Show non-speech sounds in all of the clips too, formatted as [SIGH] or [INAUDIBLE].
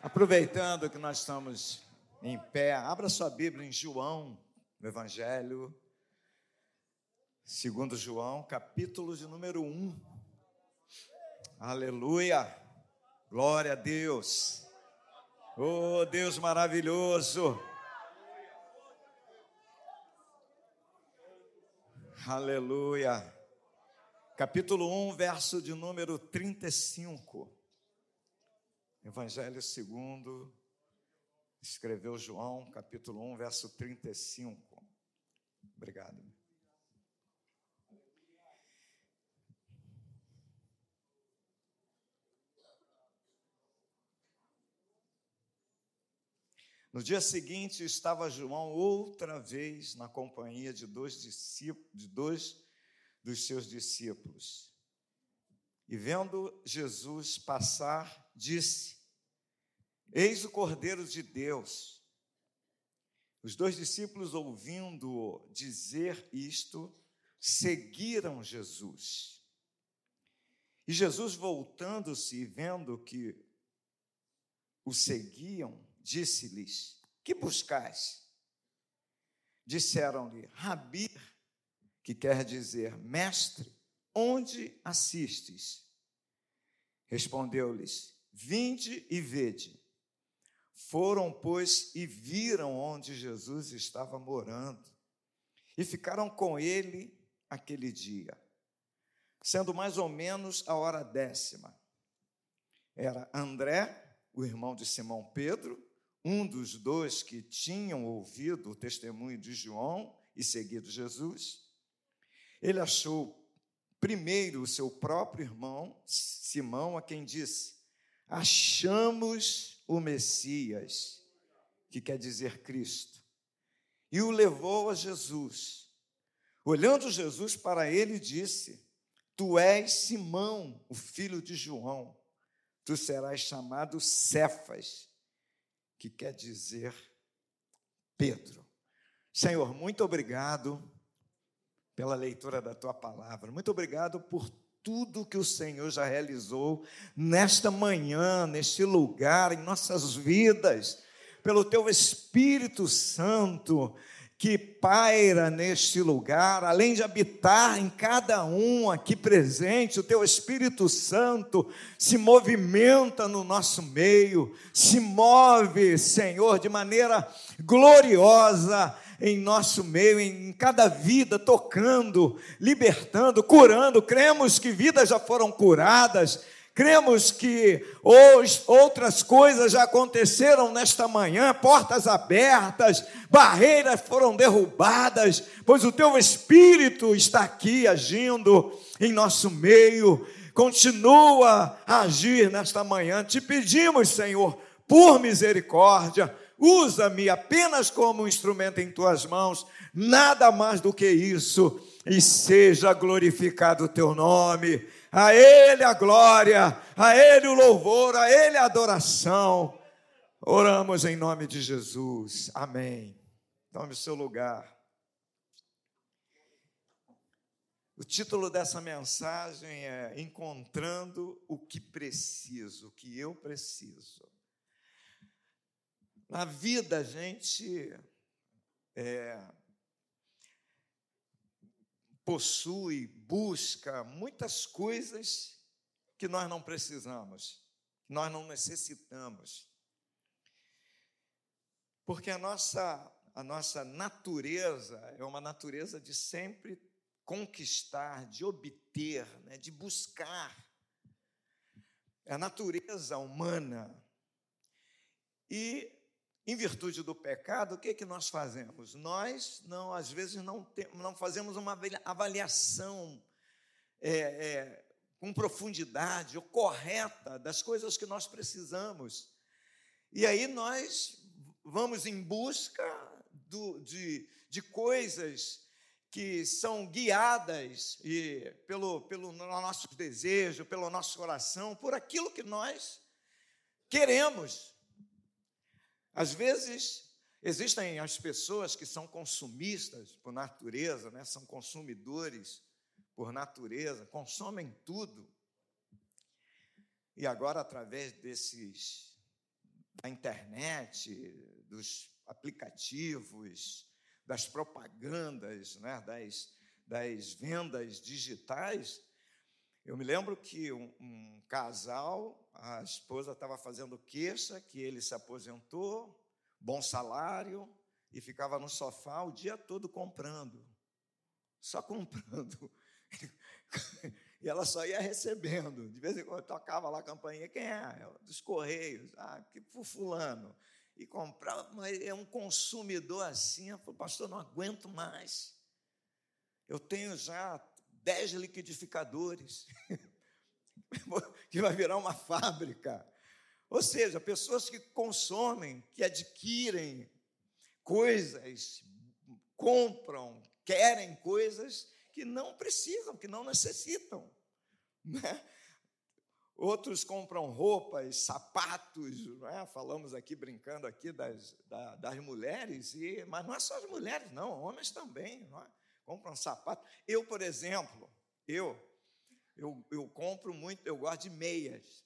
Aproveitando que nós estamos em pé, abra sua Bíblia em João, no Evangelho, segundo João, capítulo de número 1. Aleluia! Glória a Deus! Oh, Deus maravilhoso! Aleluia! Capítulo 1, verso de número 35. Evangelho segundo escreveu João, capítulo 1, verso 35. Obrigado. No dia seguinte, estava João outra vez na companhia de dois, de dois dos seus discípulos. E vendo Jesus passar, disse: Eis o Cordeiro de Deus. Os dois discípulos, ouvindo dizer isto, seguiram Jesus. E Jesus, voltando-se e vendo que o seguiam, disse-lhes: Que buscais? Disseram-lhe: Rabi, que quer dizer mestre, onde assistes? Respondeu-lhes: Vinde e vede. Foram, pois, e viram onde Jesus estava morando, e ficaram com ele aquele dia, sendo mais ou menos a hora décima. Era André, o irmão de Simão Pedro, um dos dois que tinham ouvido o testemunho de João e seguido Jesus. Ele achou primeiro o seu próprio irmão, Simão, a quem disse: Achamos o Messias, que quer dizer Cristo, e o levou a Jesus. Olhando Jesus para ele, disse: Tu és Simão, o filho de João, tu serás chamado Cefas, que quer dizer Pedro. Senhor, muito obrigado pela leitura da tua palavra, muito obrigado por tudo que o Senhor já realizou nesta manhã, neste lugar, em nossas vidas, pelo teu Espírito Santo que paira neste lugar, além de habitar em cada um aqui presente, o teu Espírito Santo se movimenta no nosso meio, se move, Senhor, de maneira gloriosa em nosso meio, em cada vida, tocando, libertando, curando. Cremos que vidas já foram curadas, cremos que hoje outras coisas já aconteceram nesta manhã, portas abertas, barreiras foram derrubadas, pois o teu Espírito está aqui agindo em nosso meio. Continua a agir nesta manhã. Te pedimos, Senhor, por misericórdia, usa-me apenas como um instrumento em tuas mãos, nada mais do que isso, e seja glorificado o teu nome. A Ele a glória, a Ele o louvor, a Ele a adoração. Oramos em nome de Jesus. Amém. Tome o seu lugar. O título dessa mensagem é Encontrando o que preciso, o que eu preciso. Na vida, a gente é, possui, busca muitas coisas que nós não precisamos, que nós não necessitamos. Porque a nossa, a nossa natureza é uma natureza de sempre conquistar, de obter, né, de buscar. É a natureza humana. E em virtude do pecado, o que, é que nós fazemos? Nós, não, às vezes, não, não fazemos uma avaliação é, é, com profundidade ou correta das coisas que nós precisamos. E aí nós vamos em busca do, de, de coisas que são guiadas e pelo, pelo nosso desejo, pelo nosso coração, por aquilo que nós queremos. Às vezes, existem as pessoas que são consumistas por natureza, né? são consumidores por natureza, consomem tudo. E agora, através desses, a internet, dos aplicativos, das propagandas, né, das, das vendas digitais, eu me lembro que um, um casal, a esposa estava fazendo queixa que ele se aposentou, bom salário, e ficava no sofá o dia todo comprando. Só comprando. [LAUGHS] e ela só ia recebendo. De vez em quando tocava lá a campainha, quem é? Dos Correios. Ah, que fulano. E comprava, mas é um consumidor assim. Eu falei, pastor, não aguento mais. Eu tenho já dez liquidificadores, [LAUGHS] [LAUGHS] que vai virar uma fábrica. Ou seja, pessoas que consomem, que adquirem coisas, compram, querem coisas que não precisam, que não necessitam. [LAUGHS] Né? Outros compram roupas, sapatos, é? falamos aqui brincando aqui das, das mulheres, e, mas não é só as mulheres, não, homens também, não é? compram sapato. Eu, por exemplo, eu, eu, eu compro muito, eu gosto de meias,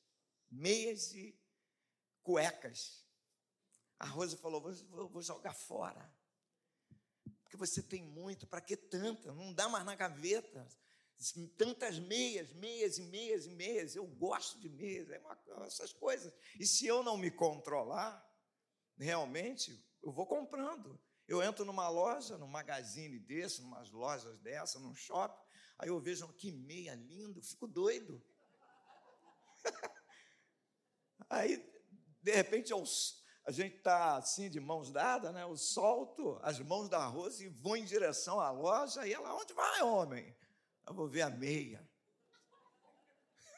meias e cuecas. A Rosa falou: vou, vou jogar fora. Porque você tem muito, para que tanta? Não dá mais na gaveta. Tantas meias, meias e meias e meias. Eu gosto de meias, é essas coisas. E se eu não me controlar, realmente, eu vou comprando. Eu entro numa loja, num magazine desse, numas lojas dessa, num shopping, aí eu vejo que meia linda, eu fico doido. [LAUGHS] aí, de repente, a gente está assim, de mãos dadas, né? eu solto as mãos da Rose e vou em direção à loja, e ela, onde vai, homem? Eu vou ver a meia.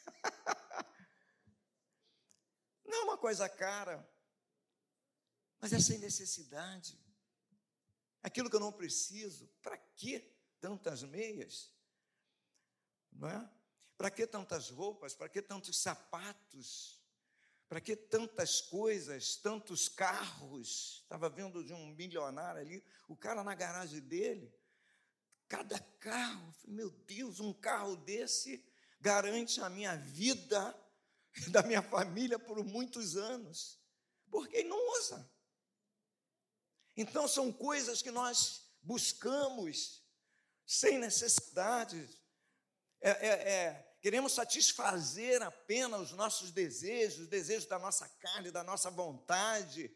[LAUGHS] Não é uma coisa cara, mas é sem necessidade. Aquilo que eu não preciso, para que tantas meias? Não é? Para que tantas roupas? Para que tantos sapatos? Para que tantas coisas, tantos carros? Estava vendo de um milionário ali, o cara na garagem dele, cada carro, meu Deus, um carro desse garante a minha vida, [LAUGHS] da minha família por muitos anos. Porque ele não usa. Então, são coisas que nós buscamos sem necessidade. É, é, é, queremos satisfazer apenas os nossos desejos, os desejos da nossa carne, da nossa vontade,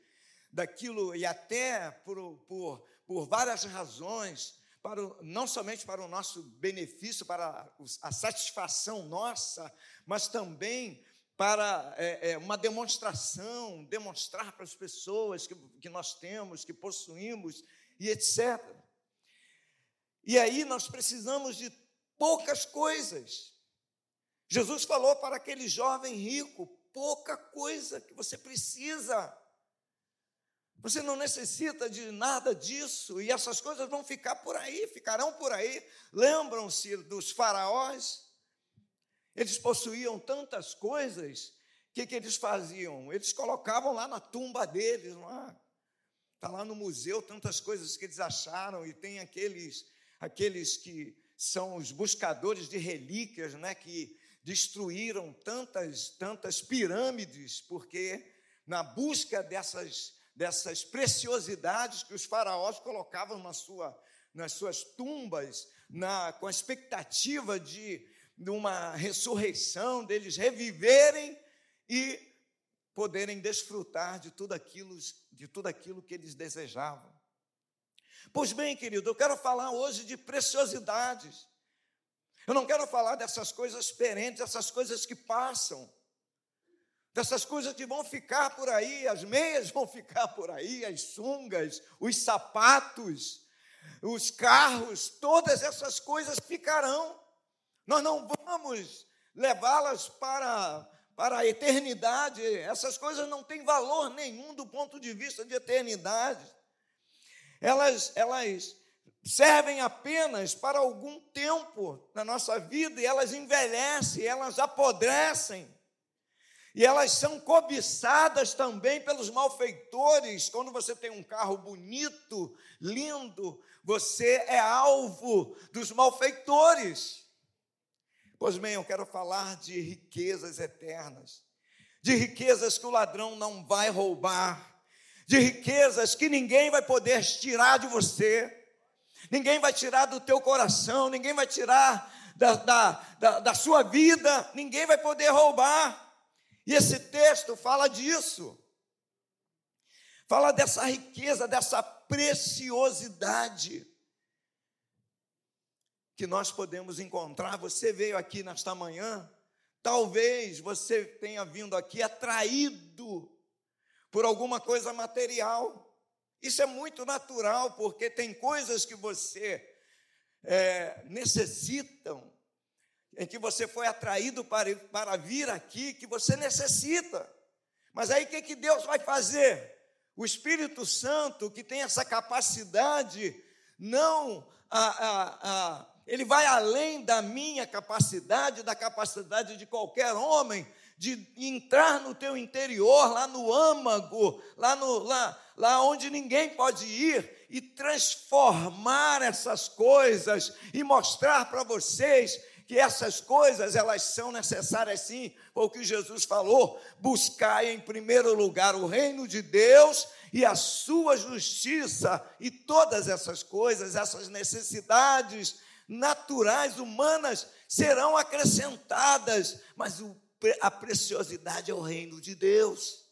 daquilo, e até por, por, por várias razões, para o, não somente para o nosso benefício, para a satisfação nossa, mas também para é, é, uma demonstração, demonstrar para as pessoas que, que nós temos, que possuímos e etc. E aí nós precisamos de poucas coisas. Jesus falou para aquele jovem rico: pouca coisa que você precisa. Você não necessita de nada disso, e essas coisas vão ficar por aí, ficarão por aí. Lembram-se dos faraós? Eles possuíam tantas coisas, o que, que eles faziam? Eles colocavam lá na tumba deles, lá. Está lá no museu tantas coisas que eles acharam, e tem aqueles, aqueles que são os buscadores de relíquias, né, que destruíram tantas, tantas pirâmides, porque na busca dessas, dessas preciosidades que os faraós colocavam na sua, nas suas tumbas, na, com a expectativa de de uma ressurreição, deles reviverem e poderem desfrutar de tudo aquilo, de tudo aquilo que eles desejavam. Pois bem, querido, eu quero falar hoje de preciosidades. Eu não quero falar dessas coisas perentes, dessas coisas que passam, dessas coisas que vão ficar por aí, as meias vão ficar por aí, as sungas, os sapatos, os carros, todas essas coisas ficarão. Nós não vamos levá-las para, para a eternidade. Essas coisas não têm valor nenhum do ponto de vista de eternidade. Elas, elas servem apenas para algum tempo na nossa vida e elas envelhecem, elas apodrecem. E elas são cobiçadas também pelos malfeitores. Quando você tem um carro bonito, lindo, você é alvo dos malfeitores. Pois bem, eu quero falar de riquezas eternas, de riquezas que o ladrão não vai roubar, de riquezas que ninguém vai poder tirar de você, ninguém vai tirar do teu coração, ninguém vai tirar da, da, da, da sua vida, ninguém vai poder roubar. E esse texto fala disso. Fala dessa riqueza, dessa preciosidade que nós podemos encontrar. Você veio aqui nesta manhã, talvez você tenha vindo aqui atraído por alguma coisa material. Isso é muito natural, porque tem coisas que você é, necessitam, em que você foi atraído para, para vir aqui, que você necessita. Mas aí o que, que Deus vai fazer? O Espírito Santo, que tem essa capacidade, não a, a, a, ele vai além da minha capacidade, da capacidade de qualquer homem, de entrar no teu interior, lá no âmago, lá, no, lá, lá onde ninguém pode ir, e transformar essas coisas e mostrar para vocês que essas coisas elas são necessárias sim, foi o que Jesus falou: buscar em primeiro lugar o reino de Deus e a sua justiça, e todas essas coisas, essas necessidades naturais, humanas, serão acrescentadas, mas o, a preciosidade é o reino de Deus.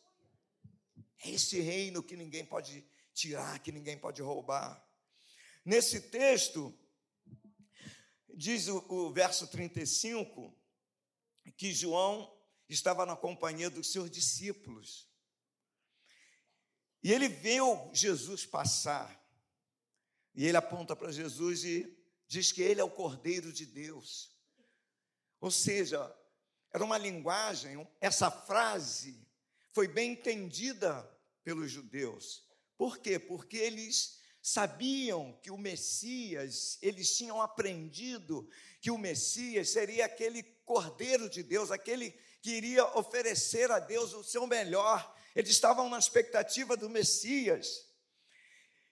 É esse reino que ninguém pode tirar, que ninguém pode roubar. Nesse texto, diz o, o verso 35, que João estava na companhia dos seus discípulos. E ele viu Jesus passar. E ele aponta para Jesus e diz que ele é o Cordeiro de Deus. Ou seja, era uma linguagem, essa frase foi bem entendida pelos judeus. Por quê? Porque eles sabiam que o Messias, eles tinham aprendido que o Messias seria aquele Cordeiro de Deus, aquele que iria oferecer a Deus o seu melhor. Eles estavam na expectativa do Messias.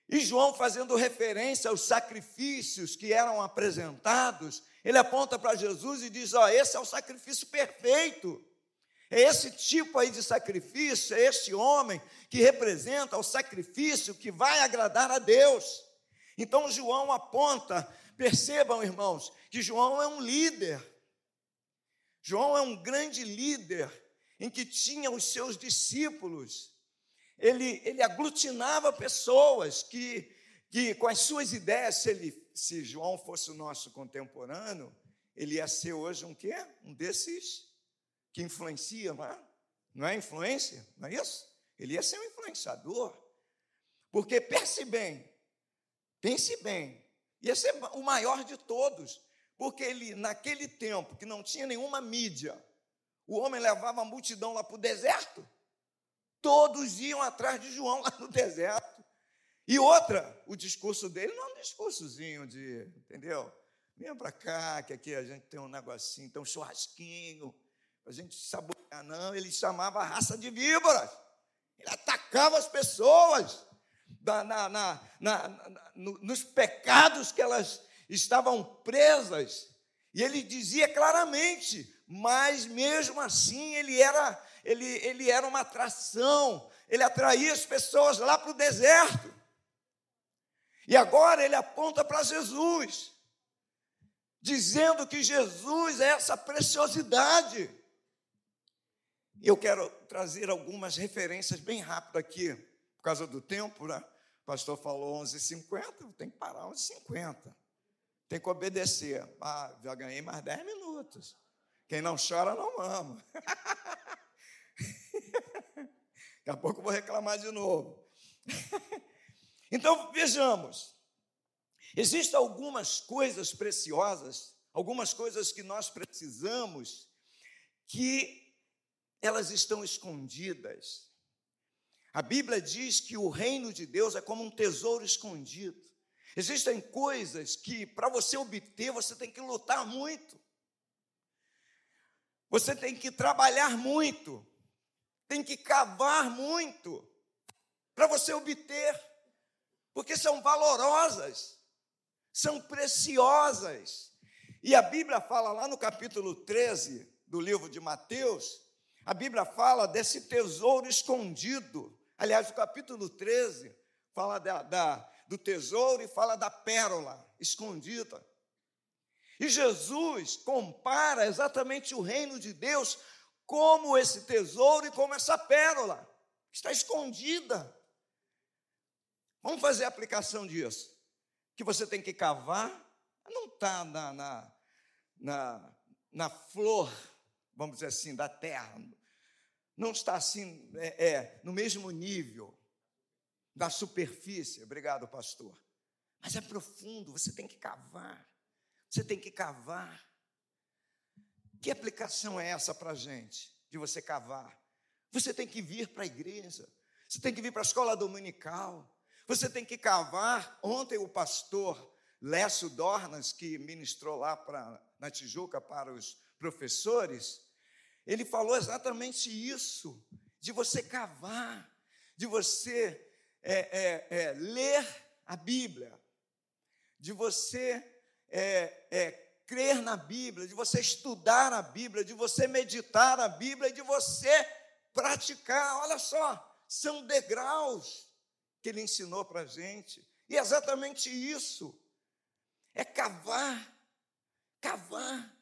E João, fazendo referência aos sacrifícios que eram apresentados, ele aponta para Jesus e diz: Ó, esse é o sacrifício perfeito. É esse tipo aí de sacrifício, é este homem que representa o sacrifício que vai agradar a Deus. Então João aponta, percebam, irmãos, que João é um líder. João é um grande líder em que tinha os seus discípulos ele, ele aglutinava pessoas que, que, com as suas ideias, se, ele, se João fosse o nosso contemporâneo, ele ia ser hoje um quê? Um desses que influencia, não é? Não é influência? Não é isso? Ele ia ser um influenciador. Porque pense bem, pense bem, ia ser o maior de todos, porque ele, naquele tempo que não tinha nenhuma mídia, o homem levava a multidão lá para o deserto, Todos iam atrás de João lá no [LAUGHS] deserto. E outra, o discurso dele não é um discursozinho de, entendeu? Vem para cá, que aqui a gente tem um negocinho, tem um churrasquinho, a gente saborear. Não, ele chamava a raça de víboras. Ele atacava as pessoas na, na, na, no, nos pecados que elas estavam presas. E ele dizia claramente, mas mesmo assim ele era ele, ele era uma atração, ele atraía as pessoas lá para o deserto. E agora ele aponta para Jesus, dizendo que Jesus é essa preciosidade. Eu quero trazer algumas referências bem rápido aqui, por causa do tempo, né? O pastor falou 11h50, tem que parar 11h50. Tem que obedecer. Ah, já ganhei mais 10 minutos. Quem não chora, não ama. [LAUGHS] Daqui a pouco eu vou reclamar de novo. [LAUGHS] então, vejamos. Existem algumas coisas preciosas, algumas coisas que nós precisamos, que elas estão escondidas. A Bíblia diz que o reino de Deus é como um tesouro escondido. Existem coisas que, para você obter, você tem que lutar muito. Você tem que trabalhar muito tem que cavar muito para você obter, porque são valorosas, são preciosas. E a Bíblia fala lá no capítulo 13 do livro de Mateus, A Bíblia fala desse tesouro escondido. Aliás, o capítulo 13 fala da, da, do tesouro e fala da pérola escondida. E Jesus compara exatamente o reino de Deus como esse tesouro e como essa pérola, que está escondida. Vamos fazer a aplicação disso. Que você tem que cavar, não está na, na, na, na flor vamos dizer assim, da terra. Não está assim, é, é, no mesmo nível da superfície. Obrigado, pastor. Mas é profundo, você tem que cavar. Você tem que cavar. Que aplicação é essa para a gente, de você cavar? Você tem que vir para a igreja, você tem que vir para a escola dominical, você tem que cavar. Ontem o pastor Lécio Dornas, que ministrou lá pra, na Tijuca para os professores, ele falou exatamente isso, de você cavar, de você é, é, é, ler a Bíblia, de você é, é, crer na Bíblia, de você estudar a Bíblia, de você meditar a Bíblia de você praticar. Olha só, são degraus que ele ensinou para a gente. E é exatamente isso. É cavar, cavar.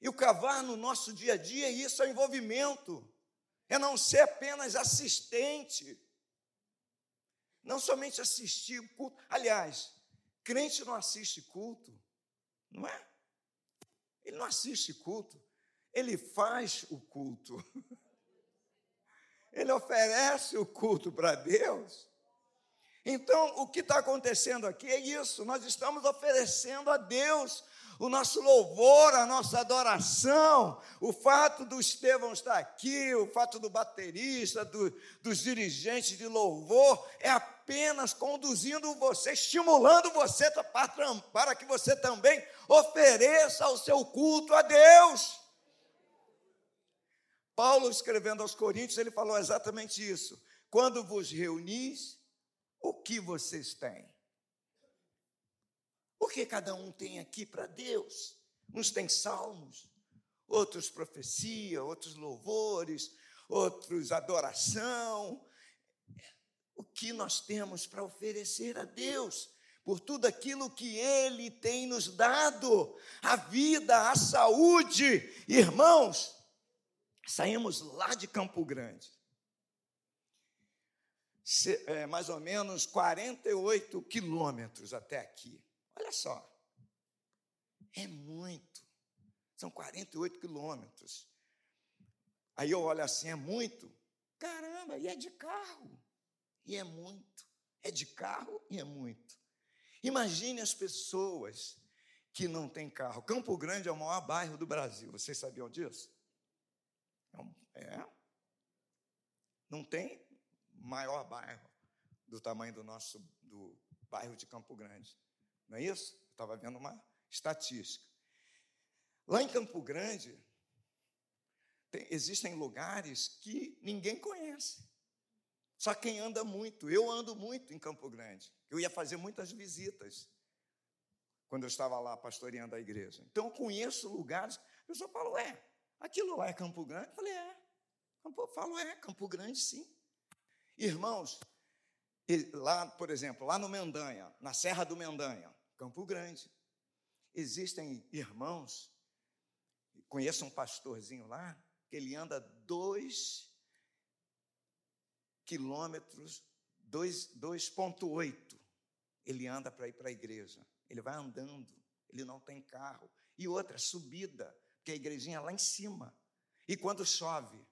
E o cavar no nosso dia a dia, isso é envolvimento, é não ser apenas assistente, não somente assistir o culto. Aliás, crente não assiste culto, não é? Ele não assiste culto, ele faz o culto. [LAUGHS] Ele oferece o culto para Deus. Então, o que está acontecendo aqui é isso: nós estamos oferecendo a Deus o nosso louvor, a nossa adoração, o fato do Estevão estar aqui, o fato do baterista, do, dos dirigentes de louvor, é apenas conduzindo você, estimulando você para, para que você também ofereça o seu culto a Deus. Paulo, escrevendo aos Coríntios, ele falou exatamente isso. Quando vos reunis, o que vocês têm? Porque cada um tem aqui para Deus. Uns têm salmos, outros profecia, outros louvores, outros adoração. O que nós temos para oferecer a Deus? Por tudo aquilo que Ele tem nos dado, a vida, a saúde. Irmãos, saímos lá de Campo Grande, mais ou menos 48 quilômetros até aqui. Olha só, é muito, são 48 quilômetros. Aí eu olho assim, é muito? Caramba, e é de carro, e é muito. É de carro e é muito. Imagine as pessoas que não têm carro. Campo Grande é o maior bairro do Brasil, vocês sabiam disso? É. é. Não tem maior bairro do tamanho do nosso do bairro de Campo Grande. Não é isso? Estava vendo uma estatística. Lá em Campo Grande, tem, existem lugares que ninguém conhece. Só quem anda muito. Eu ando muito em Campo Grande. Eu ia fazer muitas visitas quando eu estava lá pastoreando a igreja. Então eu conheço lugares. A pessoa fala, ué, aquilo lá é Campo Grande? Eu falei, é. Eu falo, é, Campo Grande, sim. Irmãos, lá, por exemplo, lá no Mendanha, na Serra do Mendanha, Campo Grande. Existem irmãos, conheço um pastorzinho lá, que ele anda dois quilômetros, 2,8. Ele anda para ir para a igreja. Ele vai andando, ele não tem carro. E outra, subida, porque a igrejinha é lá em cima. E quando chove,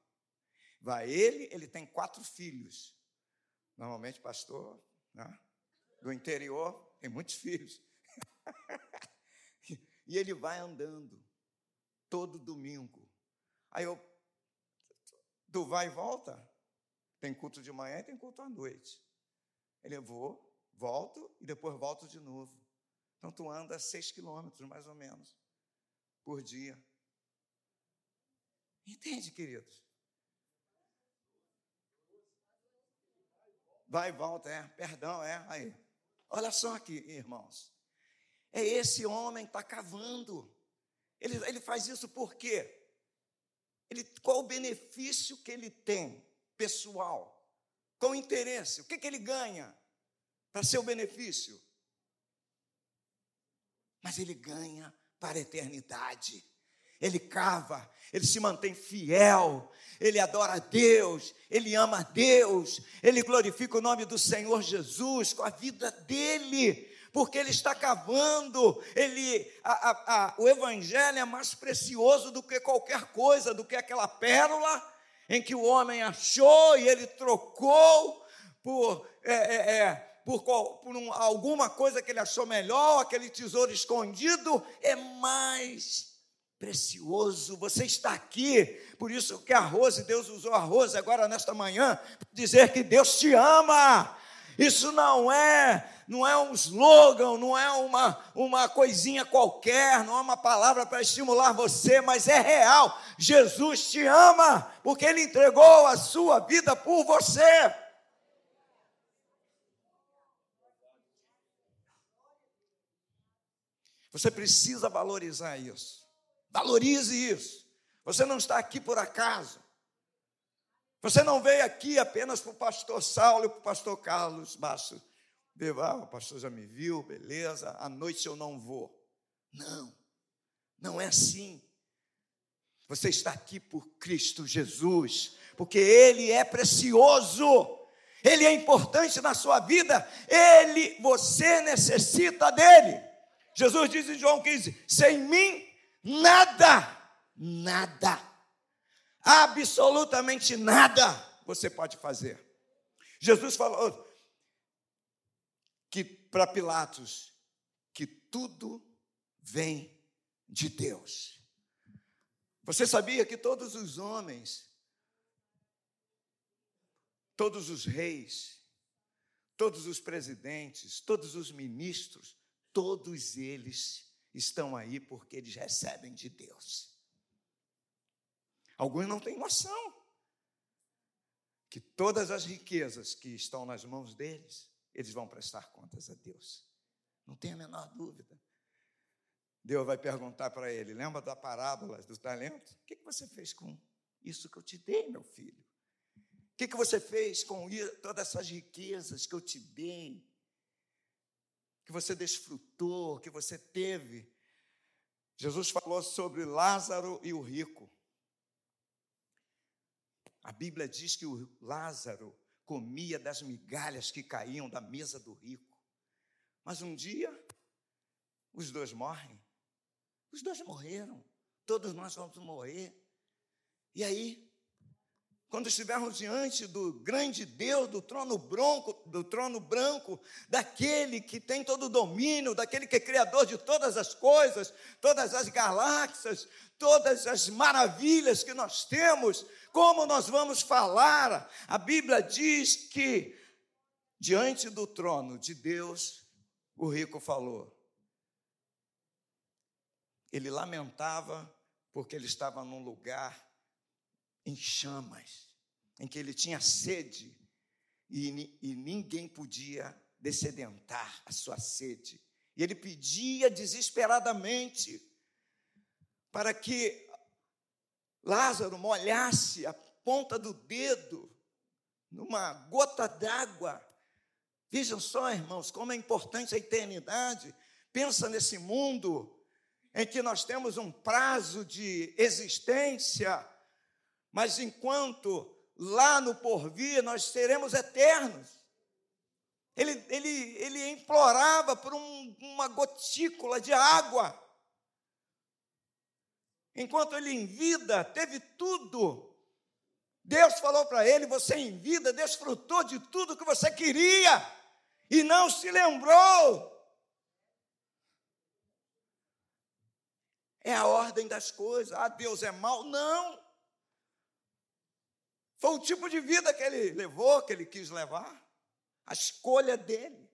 vai ele, ele tem quatro filhos. Normalmente, pastor né, do interior tem muitos filhos. [LAUGHS] e ele vai andando todo domingo. Aí eu, tu vai e volta? Tem culto de manhã e tem culto à noite. Ele, vou, volto e depois volto de novo. Então tu anda seis quilômetros, mais ou menos, por dia. Entende, queridos? Vai e volta, é, perdão, é, aí. Olha só aqui, irmãos. É esse homem que está cavando. Ele, ele faz isso por quê? ele, qual o benefício que ele tem pessoal? Qual o interesse? O que, que ele ganha para seu benefício? Mas ele ganha para a eternidade. Ele cava, ele se mantém fiel, ele adora a Deus, ele ama a Deus, ele glorifica o nome do Senhor Jesus com a vida dele porque ele está cavando, ele, a, a, a, o evangelho é mais precioso do que qualquer coisa, do que aquela pérola em que o homem achou e ele trocou por, é, é, é, por, por um, alguma coisa que ele achou melhor, aquele tesouro escondido, é mais precioso. Você está aqui, por isso que a Rose, Deus usou a Rose agora nesta manhã, dizer que Deus te ama. Isso não é não é um slogan, não é uma, uma coisinha qualquer, não é uma palavra para estimular você, mas é real. Jesus te ama, porque Ele entregou a sua vida por você. Você precisa valorizar isso. Valorize isso. Você não está aqui por acaso. Você não veio aqui apenas para o pastor Saulo e para o pastor Carlos Basso ah, o pastor já me viu, beleza, à noite eu não vou. Não, não é assim. Você está aqui por Cristo Jesus, porque Ele é precioso, Ele é importante na sua vida, Ele, você necessita dEle. Jesus diz em João 15: sem mim, nada, nada, absolutamente nada você pode fazer. Jesus falou, que para Pilatos que tudo vem de Deus. Você sabia que todos os homens, todos os reis, todos os presidentes, todos os ministros, todos eles estão aí porque eles recebem de Deus. Alguns não têm noção que todas as riquezas que estão nas mãos deles eles vão prestar contas a Deus. Não tem a menor dúvida. Deus vai perguntar para ele: lembra da parábola do talento? O que você fez com isso que eu te dei, meu filho? O que você fez com todas essas riquezas que eu te dei? Que você desfrutou, que você teve? Jesus falou sobre Lázaro e o rico. A Bíblia diz que o Lázaro comia das migalhas que caíam da mesa do rico. Mas um dia, os dois morrem. Os dois morreram. Todos nós vamos morrer. E aí, quando estivermos diante do grande Deus, do trono branco, do trono branco, daquele que tem todo o domínio, daquele que é criador de todas as coisas, todas as galáxias, todas as maravilhas que nós temos, como nós vamos falar? A Bíblia diz que diante do trono de Deus, o rico falou. Ele lamentava porque ele estava num lugar em chamas, em que ele tinha sede e, e ninguém podia descedentar a sua sede. E ele pedia desesperadamente para que Lázaro molhasse a ponta do dedo numa gota d'água. Vejam só, irmãos, como é importante a eternidade. Pensa nesse mundo em que nós temos um prazo de existência mas enquanto lá no porvir nós seremos eternos. Ele, ele, ele implorava por um, uma gotícula de água. Enquanto ele em vida teve tudo, Deus falou para ele: Você em vida desfrutou de tudo que você queria e não se lembrou. É a ordem das coisas. Ah, Deus é mau? Não. Foi o tipo de vida que ele levou, que ele quis levar, a escolha dele.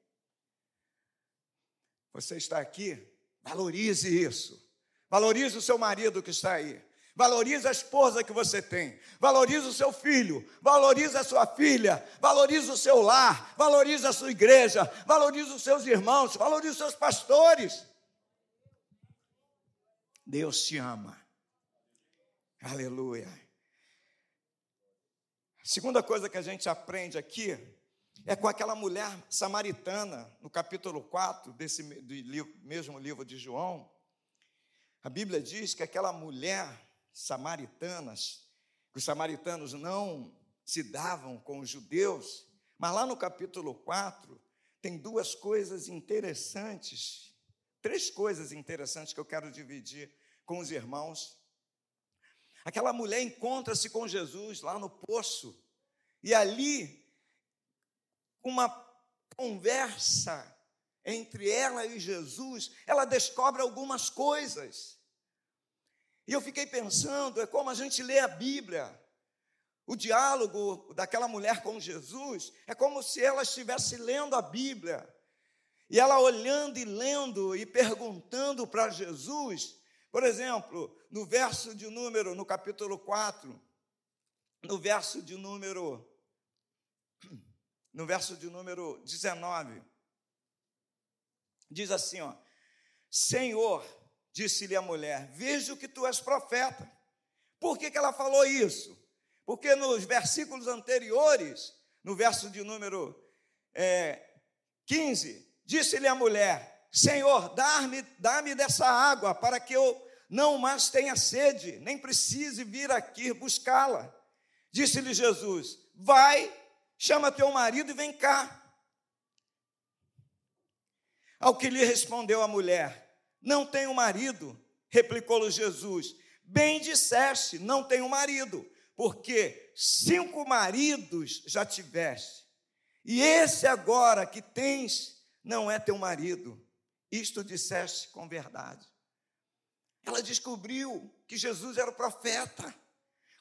Você está aqui, valorize isso. Valorize o seu marido que está aí. Valorize a esposa que você tem. Valorize o seu filho. Valorize a sua filha. Valorize o seu lar. Valorize a sua igreja. Valorize os seus irmãos. Valorize os seus pastores. Deus te ama. Aleluia. Segunda coisa que a gente aprende aqui é com aquela mulher samaritana, no capítulo 4 desse livro, mesmo livro de João. A Bíblia diz que aquela mulher samaritana, que os samaritanos não se davam com os judeus, mas lá no capítulo 4 tem duas coisas interessantes, três coisas interessantes que eu quero dividir com os irmãos. Aquela mulher encontra-se com Jesus lá no poço, e ali, uma conversa entre ela e Jesus, ela descobre algumas coisas. E eu fiquei pensando, é como a gente lê a Bíblia. O diálogo daquela mulher com Jesus é como se ela estivesse lendo a Bíblia. E ela olhando e lendo e perguntando para Jesus, por exemplo, no verso de número, no capítulo 4, no verso de número, no verso de número 19, diz assim, ó, Senhor, disse-lhe a mulher, vejo que tu és profeta. Por que, que ela falou isso? Porque nos versículos anteriores, no verso de número é, 15, disse-lhe a mulher: Senhor, dá-me dá dessa água para que eu não mais tenha sede, nem precise vir aqui buscá-la. Disse-lhe Jesus: Vai, chama teu marido e vem cá. Ao que lhe respondeu a mulher: Não tenho marido. Replicou-lhe Jesus: Bem disseste, não tenho marido, porque cinco maridos já tiveste, e esse agora que tens não é teu marido. Isto disseste com verdade. Ela descobriu que Jesus era o profeta.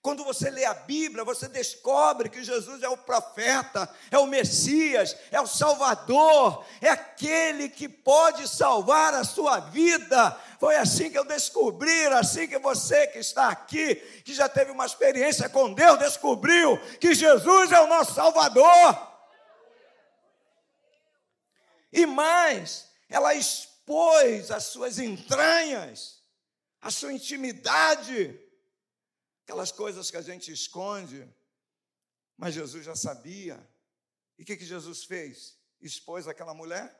Quando você lê a Bíblia, você descobre que Jesus é o profeta, é o Messias, é o Salvador, é aquele que pode salvar a sua vida. Foi assim que eu descobri, assim que você que está aqui, que já teve uma experiência com Deus, descobriu que Jesus é o nosso Salvador. E mais, ela expôs as suas entranhas, a sua intimidade aquelas coisas que a gente esconde, mas Jesus já sabia. E o que, que Jesus fez? Expôs aquela mulher?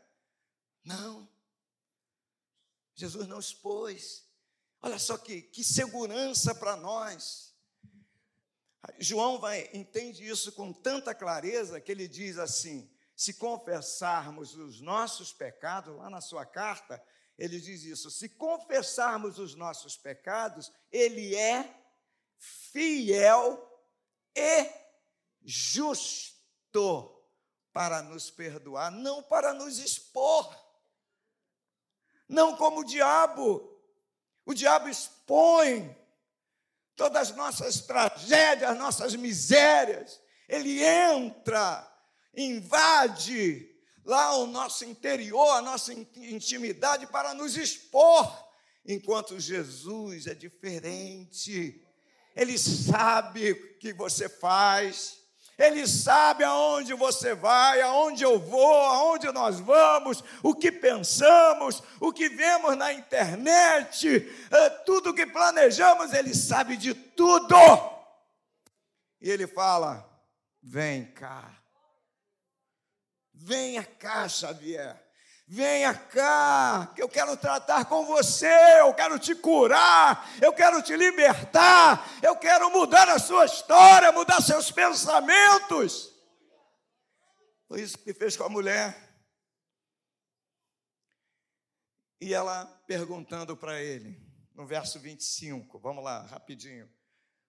Não. Jesus não expôs. Olha só que, que segurança para nós. João vai, entende isso com tanta clareza que ele diz assim: se confessarmos os nossos pecados, lá na sua carta, ele diz isso: se confessarmos os nossos pecados, ele é fiel e justo para nos perdoar, não para nos expor. Não como o diabo. O diabo expõe todas as nossas tragédias, nossas misérias. Ele entra, invade lá o nosso interior, a nossa intimidade para nos expor, enquanto Jesus é diferente. Ele sabe o que você faz, Ele sabe aonde você vai, aonde eu vou, aonde nós vamos, o que pensamos, o que vemos na internet, eh, tudo que planejamos, Ele sabe de tudo. E Ele fala: vem cá, venha cá, Xavier. Venha cá, que eu quero tratar com você, eu quero te curar, eu quero te libertar, eu quero mudar a sua história, mudar seus pensamentos. Foi isso que fez com a mulher. E ela perguntando para ele, no verso 25, vamos lá, rapidinho,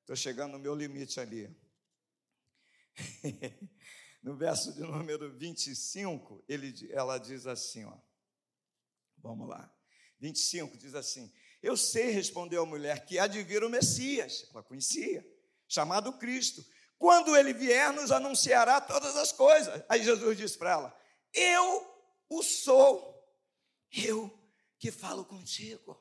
estou chegando no meu limite ali. [LAUGHS] no verso de número 25, ele, ela diz assim, ó. Vamos lá. 25 diz assim: Eu sei, respondeu a mulher, que há de vir o Messias, ela conhecia, chamado Cristo. Quando ele vier, nos anunciará todas as coisas. Aí Jesus disse para ela: Eu o sou, eu que falo contigo.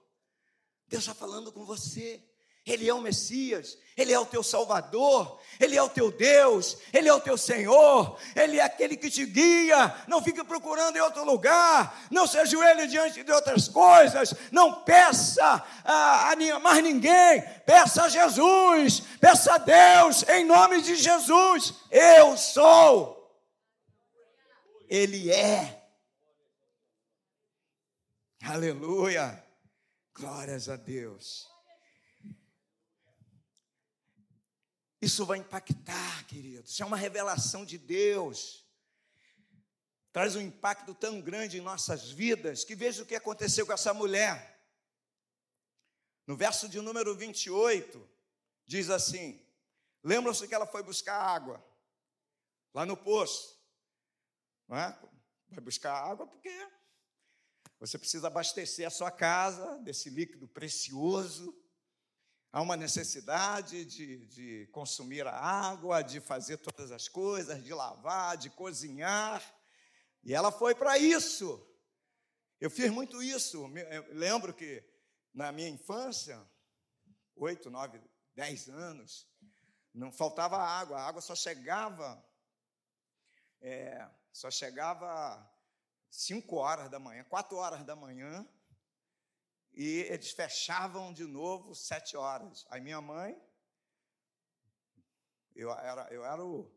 Deus está falando com você. Ele é o Messias, Ele é o teu Salvador, Ele é o teu Deus, Ele é o teu Senhor, Ele é aquele que te guia. Não fique procurando em outro lugar, não se ajoelhe diante de outras coisas, não peça a, a mais ninguém, peça a Jesus, peça a Deus, em nome de Jesus. Eu sou, Ele é. Aleluia, glórias a Deus. Isso vai impactar, queridos. Isso é uma revelação de Deus. Traz um impacto tão grande em nossas vidas que veja o que aconteceu com essa mulher. No verso de número 28, diz assim: Lembram-se que ela foi buscar água lá no poço. Não é? Vai buscar água porque você precisa abastecer a sua casa desse líquido precioso. Há uma necessidade de, de consumir a água, de fazer todas as coisas, de lavar, de cozinhar. E ela foi para isso. Eu fiz muito isso. Eu lembro que na minha infância, oito, nove, dez anos, não faltava água. A água só chegava, é, só chegava cinco horas da manhã, quatro horas da manhã, e eles fechavam de novo sete horas. Aí minha mãe, eu era, eu era o,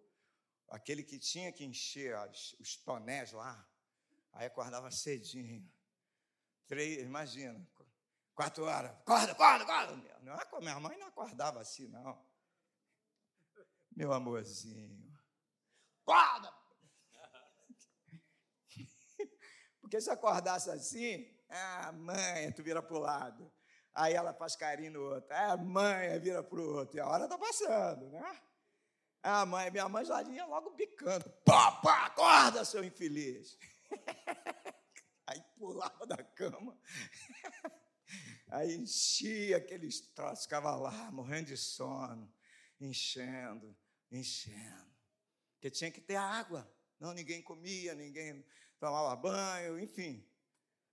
aquele que tinha que encher as, os tonéis lá. Aí acordava cedinho. Três, imagina, quatro horas. Acorda, acorda, acorda. Não, minha mãe não acordava assim, não. Meu amorzinho. Acorda! [LAUGHS] Porque se acordasse assim, ah, mãe, tu vira para o lado. Aí ela faz carinho no outro. Ah, mãe, vira para o outro. E a hora está passando, né? Ah, mãe, minha mãe já ia logo picando. Pá, pá, acorda, seu infeliz. [LAUGHS] Aí pulava da cama. [LAUGHS] Aí enchia aqueles troços, ficava lá, morrendo de sono, enchendo, enchendo. Porque tinha que ter água. Não, ninguém comia, ninguém tomava banho, enfim.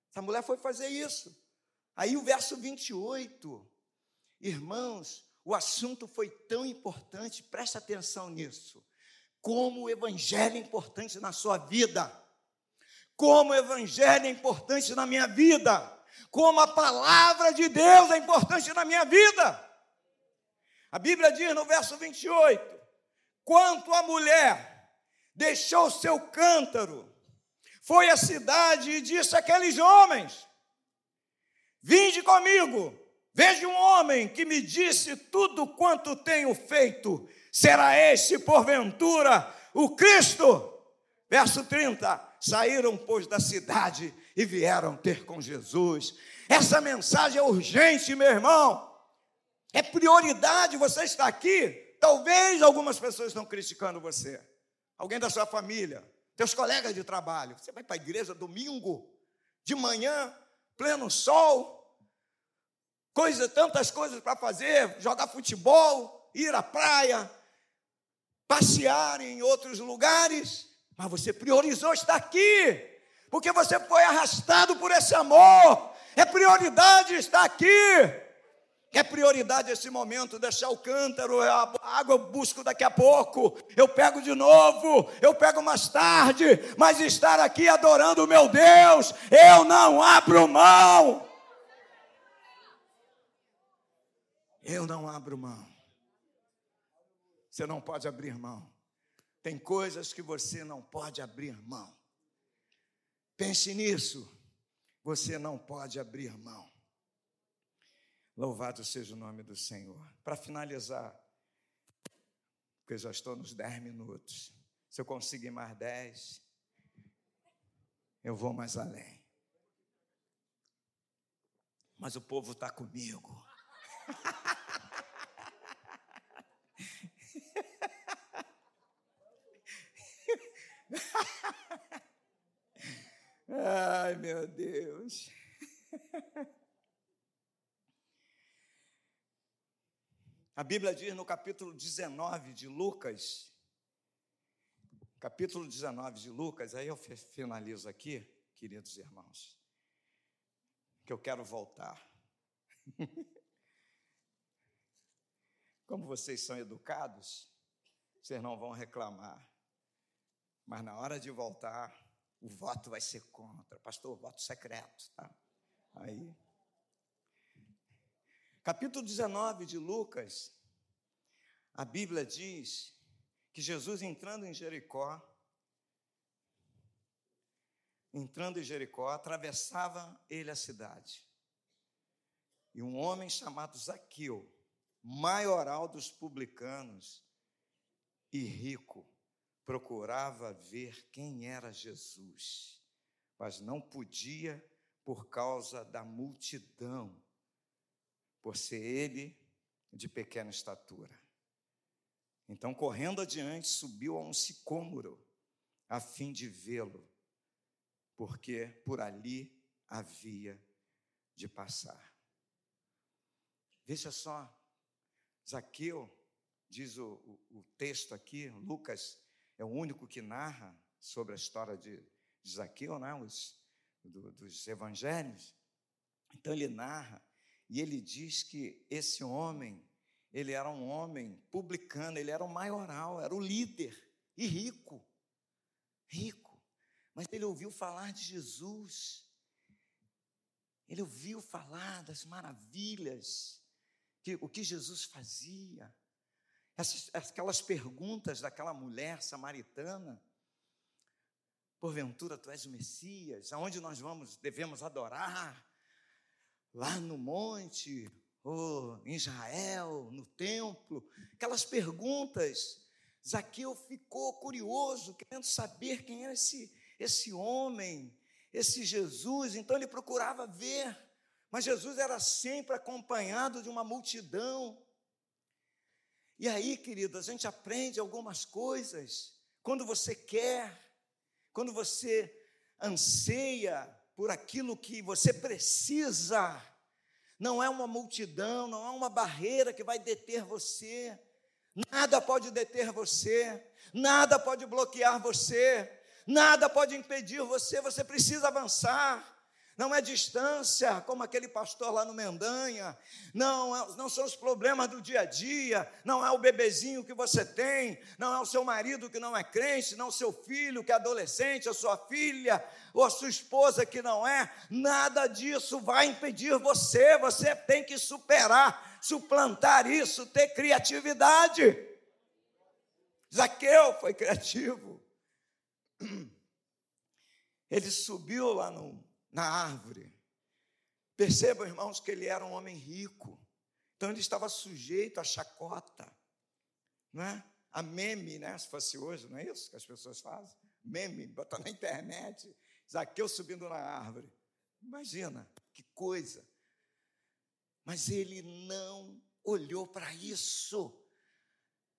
Essa mulher foi fazer isso. Aí o verso 28, irmãos, o assunto foi tão importante, presta atenção nisso. Como o evangelho é importante na sua vida. Como o evangelho é importante na minha vida. Como a palavra de Deus é importante na minha vida. A Bíblia diz no verso 28: Quanto a mulher deixou seu cântaro foi à cidade e disse àqueles homens: Vinde comigo, veja um homem que me disse tudo quanto tenho feito. Será este, porventura, o Cristo? Verso 30. Saíram, pois, da cidade e vieram ter com Jesus. Essa mensagem é urgente, meu irmão. É prioridade você estar aqui. Talvez algumas pessoas estão criticando você. Alguém da sua família, teus colegas de trabalho. Você vai para a igreja domingo, de manhã, pleno sol, coisa, tantas coisas para fazer, jogar futebol, ir à praia, passear em outros lugares, mas você priorizou estar aqui, porque você foi arrastado por esse amor. É prioridade estar aqui. É prioridade esse momento, deixar o cântaro, a água eu busco daqui a pouco, eu pego de novo, eu pego mais tarde, mas estar aqui adorando o meu Deus, eu não abro mão. Eu não abro mão. Você não pode abrir mão. Tem coisas que você não pode abrir mão. Pense nisso. Você não pode abrir mão. Louvado seja o nome do Senhor. Para finalizar, porque eu já estou nos 10 minutos. Se eu conseguir mais 10, eu vou mais além. Mas o povo está comigo. [LAUGHS] Ai, meu Deus. [LAUGHS] A Bíblia diz no capítulo 19 de Lucas, capítulo 19 de Lucas, aí eu finalizo aqui, queridos irmãos, que eu quero voltar. [LAUGHS] como vocês são educados, vocês não vão reclamar. Mas na hora de voltar, o voto vai ser contra. Pastor, voto secreto, tá? Aí. Capítulo 19 de Lucas, a Bíblia diz que Jesus entrando em Jericó, entrando em Jericó, atravessava ele a cidade. E um homem chamado Zaqueu, maioral dos publicanos e rico, procurava ver quem era Jesus, mas não podia por causa da multidão, por ser ele de pequena estatura. Então, correndo adiante, subiu a um sicômoro, a fim de vê-lo, porque por ali havia de passar. Veja só, Zaqueu, diz o, o, o, texto aqui, Lucas é o único que narra sobre a história de, de Zaqueu, né? Os, do, dos evangelhos. Então ele narra e ele diz que esse homem ele era um homem publicano, ele era o maioral, era o líder e rico. Rico. Mas ele ouviu falar de Jesus. Ele ouviu falar das maravilhas, que, o que Jesus fazia. Essas, aquelas perguntas daquela mulher samaritana. Porventura tu és o Messias, aonde nós vamos, devemos adorar? Lá no monte, ou em Israel, no templo, aquelas perguntas. Zaqueu ficou curioso, querendo saber quem era esse, esse homem, esse Jesus, então ele procurava ver, mas Jesus era sempre acompanhado de uma multidão. E aí, querido, a gente aprende algumas coisas. Quando você quer, quando você anseia por aquilo que você precisa, não é uma multidão, não é uma barreira que vai deter você. Nada pode deter você, nada pode bloquear você, nada pode impedir você, você precisa avançar não é distância, como aquele pastor lá no Mendanha, não, é, não são os problemas do dia a dia, não é o bebezinho que você tem, não é o seu marido que não é crente, não o seu filho que é adolescente, a sua filha, ou a sua esposa que não é, nada disso vai impedir você, você tem que superar, suplantar isso, ter criatividade. Zaqueu foi criativo. Ele subiu lá no na árvore. Percebam, irmãos, que ele era um homem rico. Então ele estava sujeito à chacota, não é? A meme, né? Se fosse hoje, não é isso que as pessoas fazem? Meme, botar na internet, Zaqueu subindo na árvore. Imagina, que coisa. Mas ele não olhou para isso.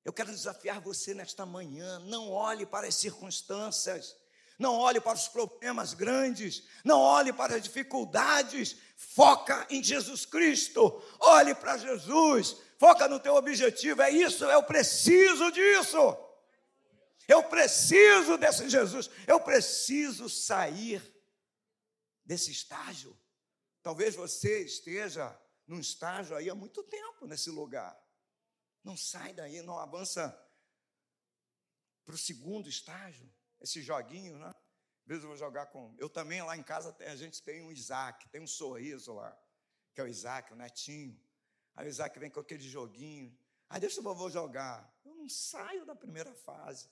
Eu quero desafiar você nesta manhã, não olhe para as circunstâncias, não olhe para os problemas grandes, não olhe para as dificuldades, foca em Jesus Cristo, olhe para Jesus, foca no teu objetivo, é isso, eu preciso disso. Eu preciso desse Jesus, eu preciso sair desse estágio. Talvez você esteja num estágio aí há muito tempo nesse lugar. Não sai daí, não avança para o segundo estágio esse joguinho, né? Às vezes eu vou jogar com. Eu também lá em casa a gente tem um Isaac, tem um sorriso lá, que é o Isaac, o netinho. Aí o Isaac vem com aquele joguinho. Aí deixa o vovô jogar. Eu não saio da primeira fase.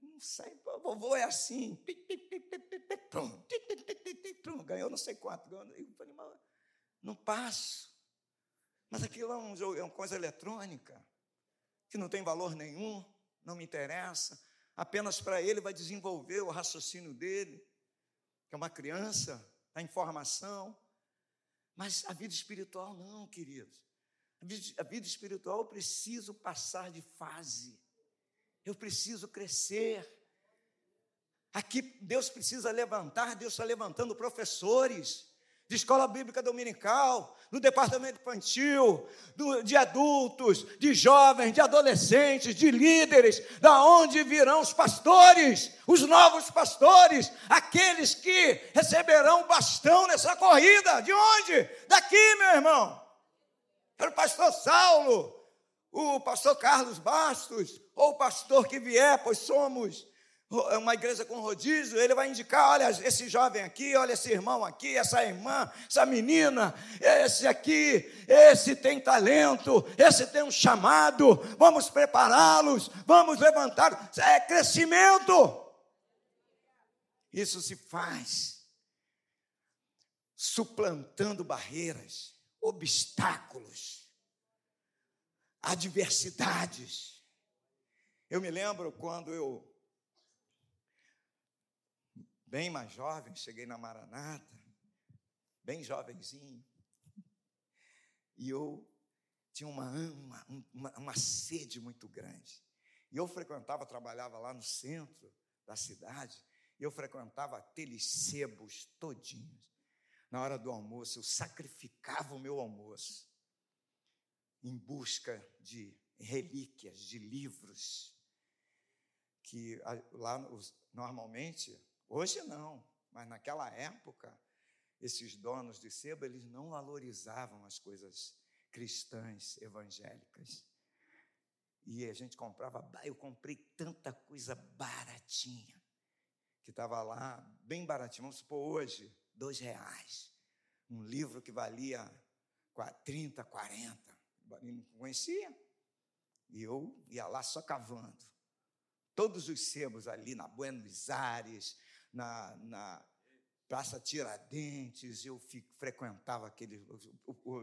Não sei, vovô é assim. Ganhou não sei quanto. Ganhou, eu falei, mas não passo. Mas aquilo é, um jogo, é uma coisa eletrônica, que não tem valor nenhum, não me interessa apenas para ele vai desenvolver o raciocínio dele, que é uma criança, a informação. Mas a vida espiritual não, queridos. A vida, a vida espiritual eu preciso passar de fase. Eu preciso crescer. Aqui Deus precisa levantar, Deus está levantando professores de escola bíblica dominical, do departamento infantil, do, de adultos, de jovens, de adolescentes, de líderes, da onde virão os pastores, os novos pastores, aqueles que receberão bastão nessa corrida. De onde? Daqui, meu irmão. Era o pastor Saulo, o pastor Carlos Bastos, ou o pastor que vier, pois somos uma igreja com rodízio, ele vai indicar: olha, esse jovem aqui, olha esse irmão aqui, essa irmã, essa menina, esse aqui, esse tem talento, esse tem um chamado, vamos prepará-los, vamos levantar, é crescimento. Isso se faz suplantando barreiras, obstáculos, adversidades. Eu me lembro quando eu bem mais jovem, cheguei na Maranata, bem jovenzinho, e eu tinha uma, uma, uma, uma sede muito grande. E eu frequentava, trabalhava lá no centro da cidade, e eu frequentava aqueles sebos todinhos. Na hora do almoço, eu sacrificava o meu almoço em busca de relíquias, de livros, que lá normalmente Hoje não, mas naquela época, esses donos de sebo, eles não valorizavam as coisas cristãs, evangélicas. E a gente comprava, eu comprei tanta coisa baratinha, que estava lá, bem baratinho, vamos supor hoje, dois reais. Um livro que valia 30, 40. Não conhecia. E eu ia lá só cavando. Todos os sebos ali na Buenos Aires, na, na Praça Tiradentes, eu fico, frequentava aqueles.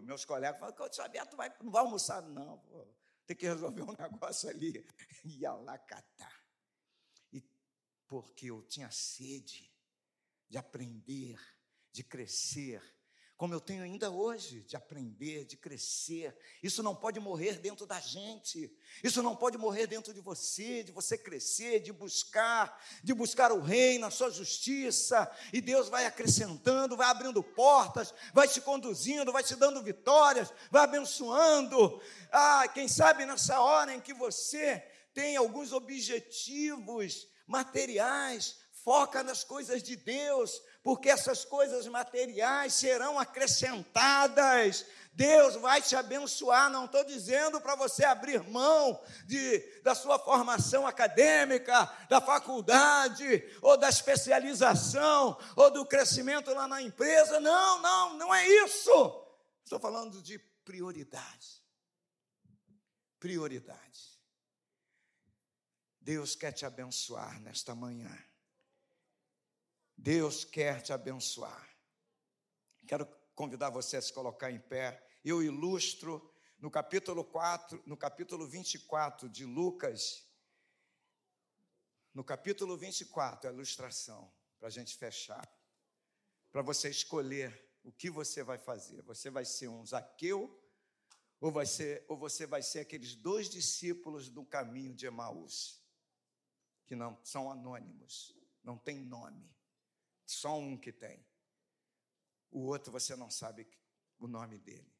Meus colegas falavam, Xavier, tu vai, não vai almoçar? Não, pô, tem que resolver um [LAUGHS] negócio ali. [LAUGHS] Ia lá catar. E porque eu tinha sede de aprender, de crescer, como eu tenho ainda hoje, de aprender, de crescer. Isso não pode morrer dentro da gente. Isso não pode morrer dentro de você, de você crescer, de buscar, de buscar o reino, a sua justiça, e Deus vai acrescentando, vai abrindo portas, vai te conduzindo, vai te dando vitórias, vai abençoando. Ah, quem sabe nessa hora em que você tem alguns objetivos materiais, foca nas coisas de Deus, porque essas coisas materiais serão acrescentadas. Deus vai te abençoar. Não estou dizendo para você abrir mão de, da sua formação acadêmica, da faculdade, ou da especialização, ou do crescimento lá na empresa. Não, não, não é isso. Estou falando de prioridade. Prioridade. Deus quer te abençoar nesta manhã. Deus quer te abençoar. Quero convidar você a se colocar em pé. Eu ilustro no capítulo 4, no capítulo 24 de Lucas, no capítulo 24, a ilustração, para a gente fechar, para você escolher o que você vai fazer. Você vai ser um Zaqueu ou, vai ser, ou você vai ser aqueles dois discípulos do caminho de Emaús, que não são anônimos, não tem nome. Só um que tem. O outro você não sabe o nome dele.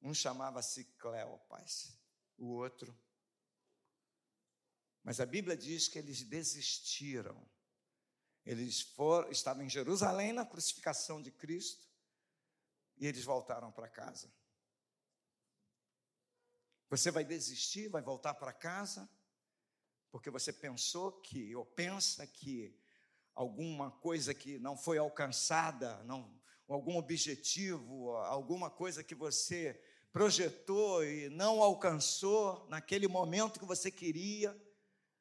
Um chamava-se Cleopas, o outro. Mas a Bíblia diz que eles desistiram. Eles foram, estavam em Jerusalém na crucificação de Cristo e eles voltaram para casa. Você vai desistir, vai voltar para casa, porque você pensou que, ou pensa que alguma coisa que não foi alcançada, não, algum objetivo, alguma coisa que você projetou e não alcançou naquele momento que você queria,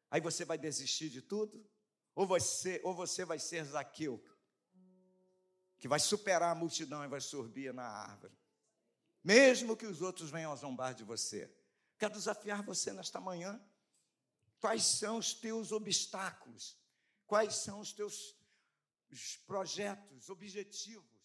aí você vai desistir de tudo? Ou você, ou você vai ser Zaqueu, que vai superar a multidão e vai subir na árvore, mesmo que os outros venham a zombar de você. Quero desafiar você nesta manhã. Quais são os teus obstáculos? Quais são os teus projetos, objetivos?